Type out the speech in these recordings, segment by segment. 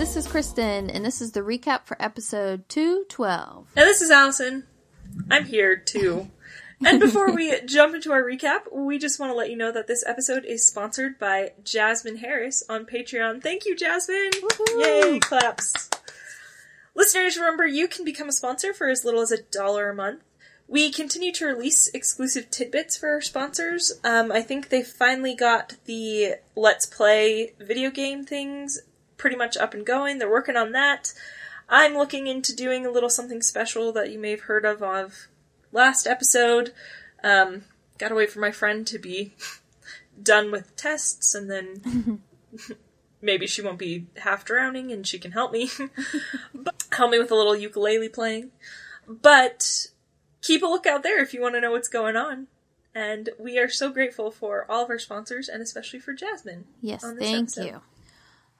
This is Kristen, and this is the recap for episode 212. And this is Allison. I'm here too. and before we jump into our recap, we just want to let you know that this episode is sponsored by Jasmine Harris on Patreon. Thank you, Jasmine! Woohoo! Yay, claps. Listeners, remember you can become a sponsor for as little as a dollar a month. We continue to release exclusive tidbits for our sponsors. Um, I think they finally got the Let's Play video game things pretty much up and going. They're working on that. I'm looking into doing a little something special that you may have heard of of last episode. Um, gotta wait for my friend to be done with tests and then maybe she won't be half drowning and she can help me. but, help me with a little ukulele playing. But keep a lookout there if you want to know what's going on. And we are so grateful for all of our sponsors and especially for Jasmine. Yes, thank episode. you.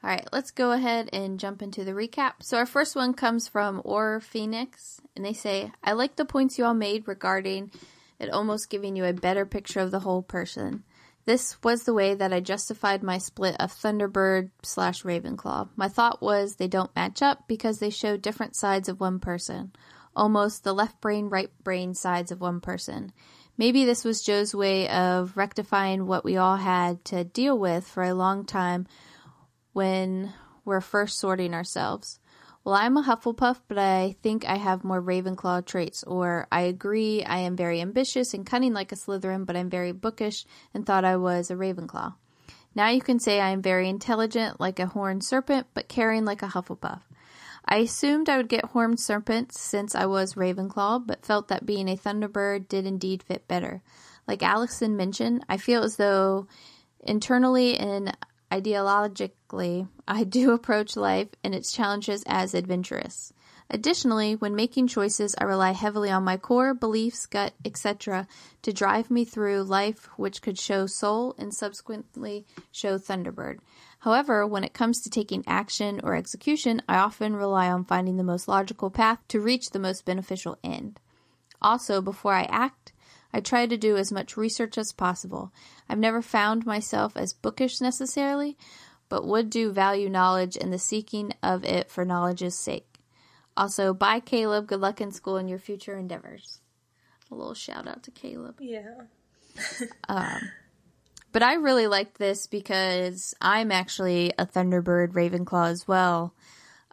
All right, let's go ahead and jump into the recap. So, our first one comes from Or Phoenix, and they say, I like the points you all made regarding it almost giving you a better picture of the whole person. This was the way that I justified my split of Thunderbird slash Ravenclaw. My thought was they don't match up because they show different sides of one person, almost the left brain, right brain sides of one person. Maybe this was Jo's way of rectifying what we all had to deal with for a long time when we're first sorting ourselves. Well, I'm a Hufflepuff, but I think I have more Ravenclaw traits. Or I agree, I am very ambitious and cunning like a Slytherin, but I'm very bookish and thought I was a Ravenclaw. Now you can say I am very intelligent like a horned serpent, but caring like a Hufflepuff. I assumed I would get horned serpents since I was Ravenclaw, but felt that being a Thunderbird did indeed fit better. Like Allison mentioned, I feel as though internally and ideologically, I do approach life and its challenges as adventurous. Additionally, when making choices, I rely heavily on my core beliefs, gut, etc., to drive me through life, which could show Soul and subsequently show Thunderbird. However, when it comes to taking action or execution, I often rely on finding the most logical path to reach the most beneficial end. Also, before I act, I try to do as much research as possible. I've never found myself as bookish necessarily, but would do value knowledge and the seeking of it for knowledge's sake. Also, bye, Caleb. Good luck in school and your future endeavors. A little shout out to Caleb. Yeah. um, But I really liked this because I'm actually a Thunderbird Ravenclaw as well.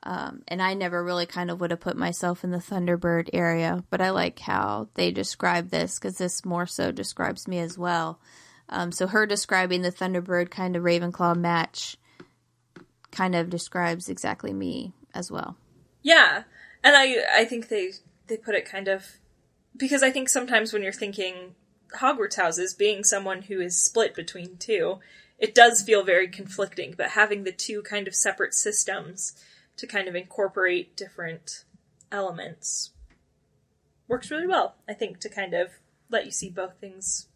Um, and I never really kind of would have put myself in the Thunderbird area, but I like how they describe this because this more so describes me as well. Um, so her describing the Thunderbird kind of Ravenclaw match kind of describes exactly me as well. Yeah, and I I think they they put it kind of because I think sometimes when you're thinking Hogwarts houses being someone who is split between two, it does feel very conflicting. But having the two kind of separate systems to kind of incorporate different elements works really well. I think to kind of let you see both things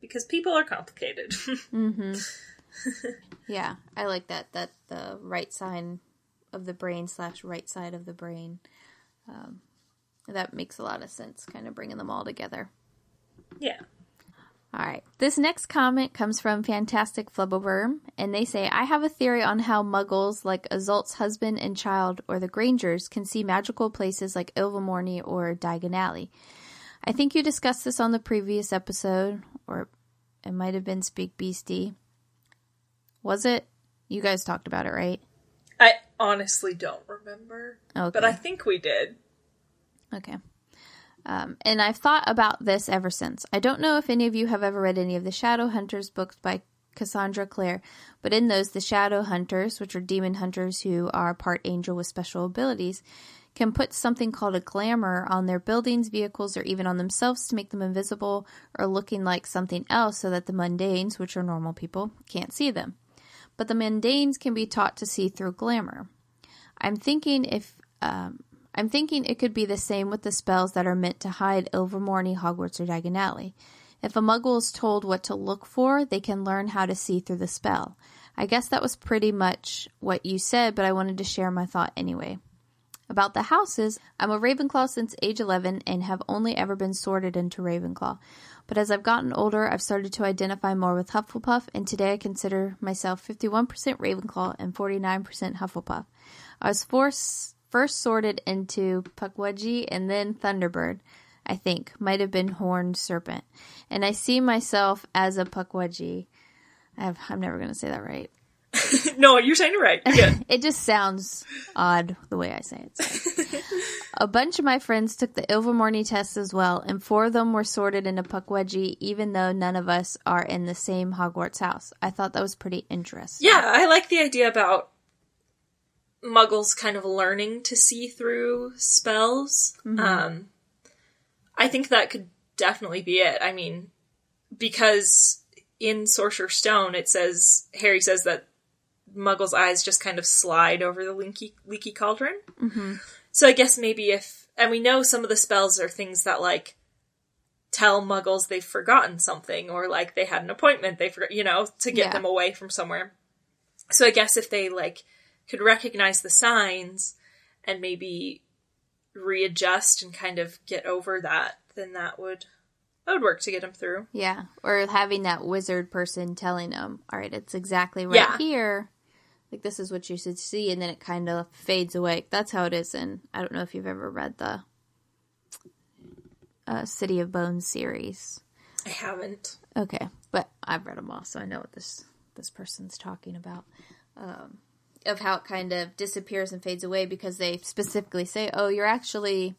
because people are complicated. Yeah, I like that. That the right side of the brain slash right side of the brain. Um, that makes a lot of sense, kind of bringing them all together. yeah. All right. This next comment comes from Fantastic Flubberworm, and they say, I have a theory on how muggles like Isolt's husband and child or the Grangers can see magical places like Ilvermorny or Diagon Alley. I think you discussed this on the previous episode, or it might have been SpeakBeasty. Was it? You guys talked about it, right? I honestly don't remember, Okay. but I think we did. Okay. Um, and I've thought about this ever since. I don't know if any of you have ever read any of the Shadow Hunters books by Cassandra Clare, but in those, the Shadow Hunters, which are demon hunters who are part angel with special abilities, can put something called a glamour on their buildings, vehicles, or even on themselves to make them invisible or looking like something else so that the mundanes, which are normal people, can't see them. But the mundanes can be taught to see through glamour. I'm thinking if um, I'm thinking it could be the same with the spells that are meant to hide Ilvermorny, Hogwarts, or Diagon Alley. If a muggle is told what to look for, they can learn how to see through the spell. I guess that was pretty much what you said, but I wanted to share my thought anyway. About the houses, I'm a Ravenclaw since age 11 and have only ever been sorted into Ravenclaw. But as I've gotten older, I've started to identify more with Hufflepuff, and today I consider myself 51% Ravenclaw and 49% Hufflepuff. I was forced, first sorted into Pukwudgie and then Thunderbird, I think. Might have been Horned Serpent. And I see myself as a Pukwudgie. I I'm never going to say that right. no, you're saying it right. You're. It just sounds odd the way I say it. so. a bunch of my friends took the Ilvermorny test as well, and four of them were sorted into Pukwudgie, even though none of us are in the same Hogwarts house. I thought that was pretty interesting. yeah, I like the idea about muggles kind of learning to see through spells. Um, I think that could definitely be it. I mean, because in Sorcerer's Stone, it says, Harry says that Muggle's eyes just kind of slide over the leaky, leaky cauldron. hmm So I guess maybe if, and we know some of the spells are things that like tell muggles they've forgotten something or like they had an appointment, they forgot, you know, to get Yeah. them away from somewhere. So I guess if they like could recognize the signs and maybe readjust and kind of get over that, then that would, that would work to get them through. Yeah, or having that wizard person telling them, "All right, it's exactly right Yeah. here. Like this is what you should see," and then it kind of fades away. That's how it is. And I don't know if you've ever read the uh, City of Bones series. I haven't. Okay, but I've read them all, so I know what this this person's talking about. Um, of how it kind of disappears and fades away because they specifically say, "Oh, you're actually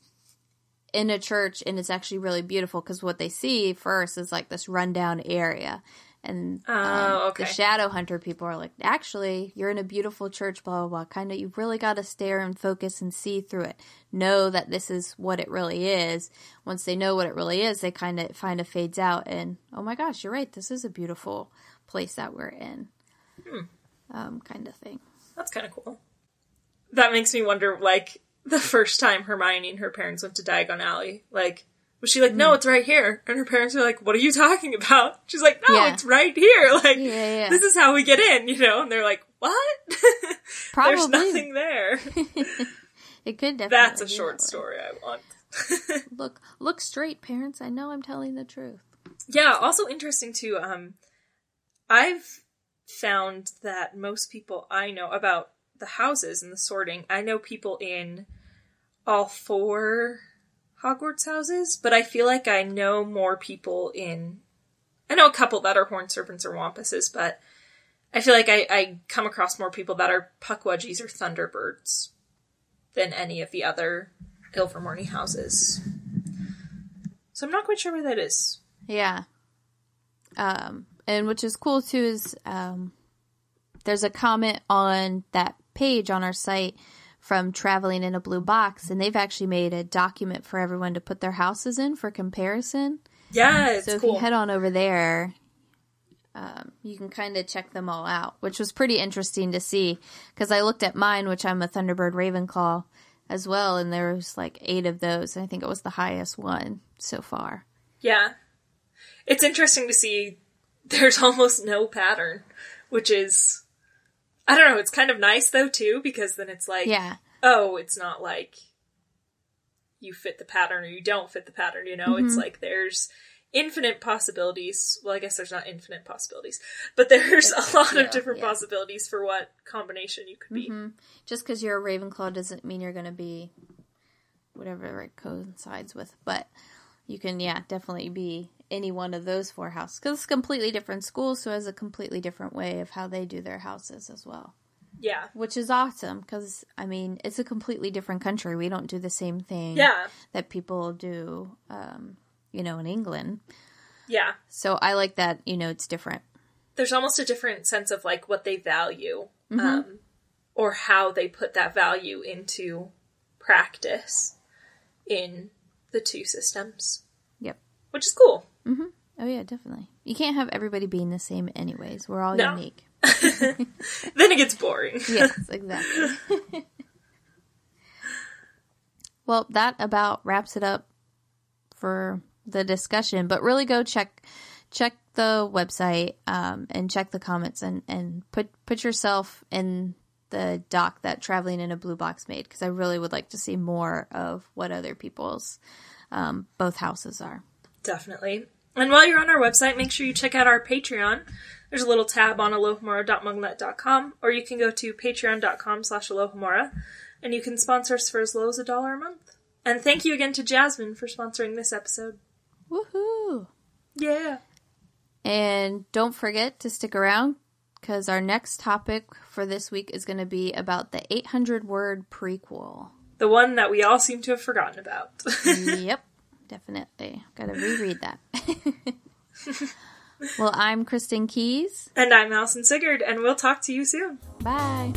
in a church, and it's actually really beautiful." Because what they see first is like this rundown area, and Oh, um, okay. the shadow hunter people are like, "Actually, you're in a beautiful church." Blah blah blah. Kind of, you really got to stare and focus and see through it. Know that this is what it really is. Once they know what it really is, they kind of find it fades out, and oh my gosh, you're right. This is a beautiful place that we're in. Hmm. Um, kind of thing. That's kind of cool. That makes me wonder, like, the first time Hermione and her parents went to Diagon Alley, like, was she like, no, it's right here? And her parents are like, what are you talking about? She's like, no, Yeah. it's right here. Like, Yeah, yeah. this is how we get in, you know? And they're like, what? Probably. There's nothing there. It could definitely. That's a short that story I want. Look, look straight, parents. I know I'm telling the truth. Yeah, also interesting too. Um, I've found that most people I know about the houses and the sorting, I know people in all four Hogwarts houses, but I feel like I know more people in. I know a couple that are Horned Serpents or Wampuses, but I feel like I, I come across more people that are Pukwudgies or Thunderbirds than any of the other Ilvermorny houses. So I'm not quite sure where that is. Yeah. Um, and which is cool too is um, there's a comment on that page on our site from traveling in a blue box, and they've actually made a document for everyone to put their houses in for comparison. Yeah, it's so if cool. you head on over there, um, you can kind of check them all out, which was pretty interesting to see because I looked at mine, which I'm a Thunderbird Ravenclaw as well, and there was like eight of those. And I think it was the highest one so far. yeah. It's interesting to see there's almost no pattern, which is I don't know, it's kind of nice though too, because then it's like Yeah, oh, it's not like you fit the pattern or you don't fit the pattern, you know? It's mm-hmm. like there's infinite possibilities. Well, I guess there's not infinite possibilities, but there's a lot of different yeah. possibilities for what combination you could be. Mm-hmm. just because you're a Ravenclaw doesn't mean you're going to be whatever it coincides with, but you can, yeah, definitely be any one of those four houses because it's a completely different school, so it has a completely different way of how they do their houses as well. Yeah. which is awesome because I mean it's a completely different country. We don't do the same thing Yeah. that people do, um, you know, in England. Yeah. So I like that. You know, it's different. there's almost a different sense of like what they value Mm-hmm. um, or how they put that value into practice in the two systems Yep. which is cool yeah, definitely. You can't have everybody being the same, anyways. We're all No. unique. then it gets boring Yes, exactly. well, that about wraps it up for the discussion. But really, go check check the website um, and check the comments and and put put yourself in the doc that Traveling in a Blue Box made because I really would like to see more of what other people's um, both houses are. Definitely. And while you're on our website, make sure you check out our Patreon. There's a little tab on alohomora.mugglenet.com, or you can go to patreon.com slash alohomora, and you can sponsor us for as low as a dollar a month. And thank you again to Jasmine for sponsoring this episode. Woohoo! Yeah. And don't forget to stick around because our next topic for this week is going to be about the 800 word prequel. The one that we all seem to have forgotten about. yep, definitely. Gotta reread that. well, I'm Kristen Keys. And I'm Allison Sigurd, and we'll talk to you soon. Bye.